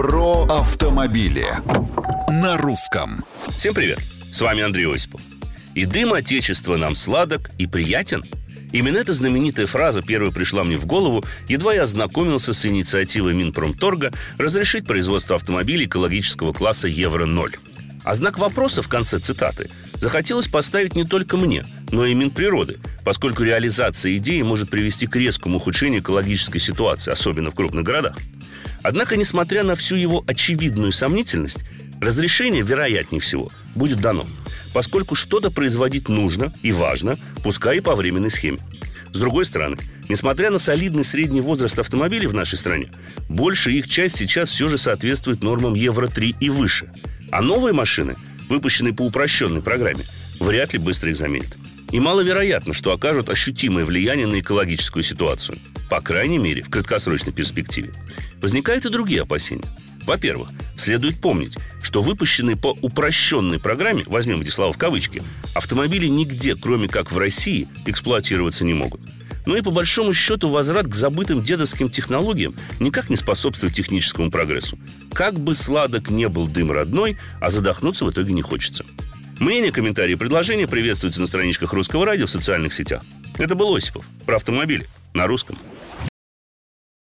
Про автомобили на русском. Всем привет! С вами Андрей Осипов. И дым Отечества нам сладок и приятен. Именно эта знаменитая фраза первой пришла мне в голову, едва я ознакомился с инициативой Минпромторга разрешить производство автомобилей экологического класса Евро-0. А знак вопроса в конце цитаты захотелось поставить не только мне, но и Минприроды, поскольку реализация идеи может привести к резкому ухудшению экологической ситуации, особенно в крупных городах. Однако, несмотря на всю его очевидную сомнительность, разрешение, вероятнее всего, будет дано, поскольку что-то производить нужно и важно, пускай и по временной схеме. С другой стороны, несмотря на солидный средний возраст автомобилей в нашей стране, большая их часть сейчас все же соответствует нормам Евро-3 и выше. А новые машины, выпущенные по упрощенной программе, вряд ли быстро их заменят. И маловероятно, что окажут ощутимое влияние на экологическую ситуацию. По крайней мере, в краткосрочной перспективе. Возникают и другие опасения. Во-первых, следует помнить, что выпущенные по упрощенной программе, возьмем эти слова в кавычки, автомобили нигде, кроме как в России, эксплуатироваться не могут. Ну и по большому счету возврат к забытым дедовским технологиям никак не способствует техническому прогрессу. Как бы сладок не был дым родной, а задохнуться в итоге не хочется. Мнения, комментарии и предложения приветствуются на страничках Русского радио в социальных сетях. Это был Осипов про автомобили на русском.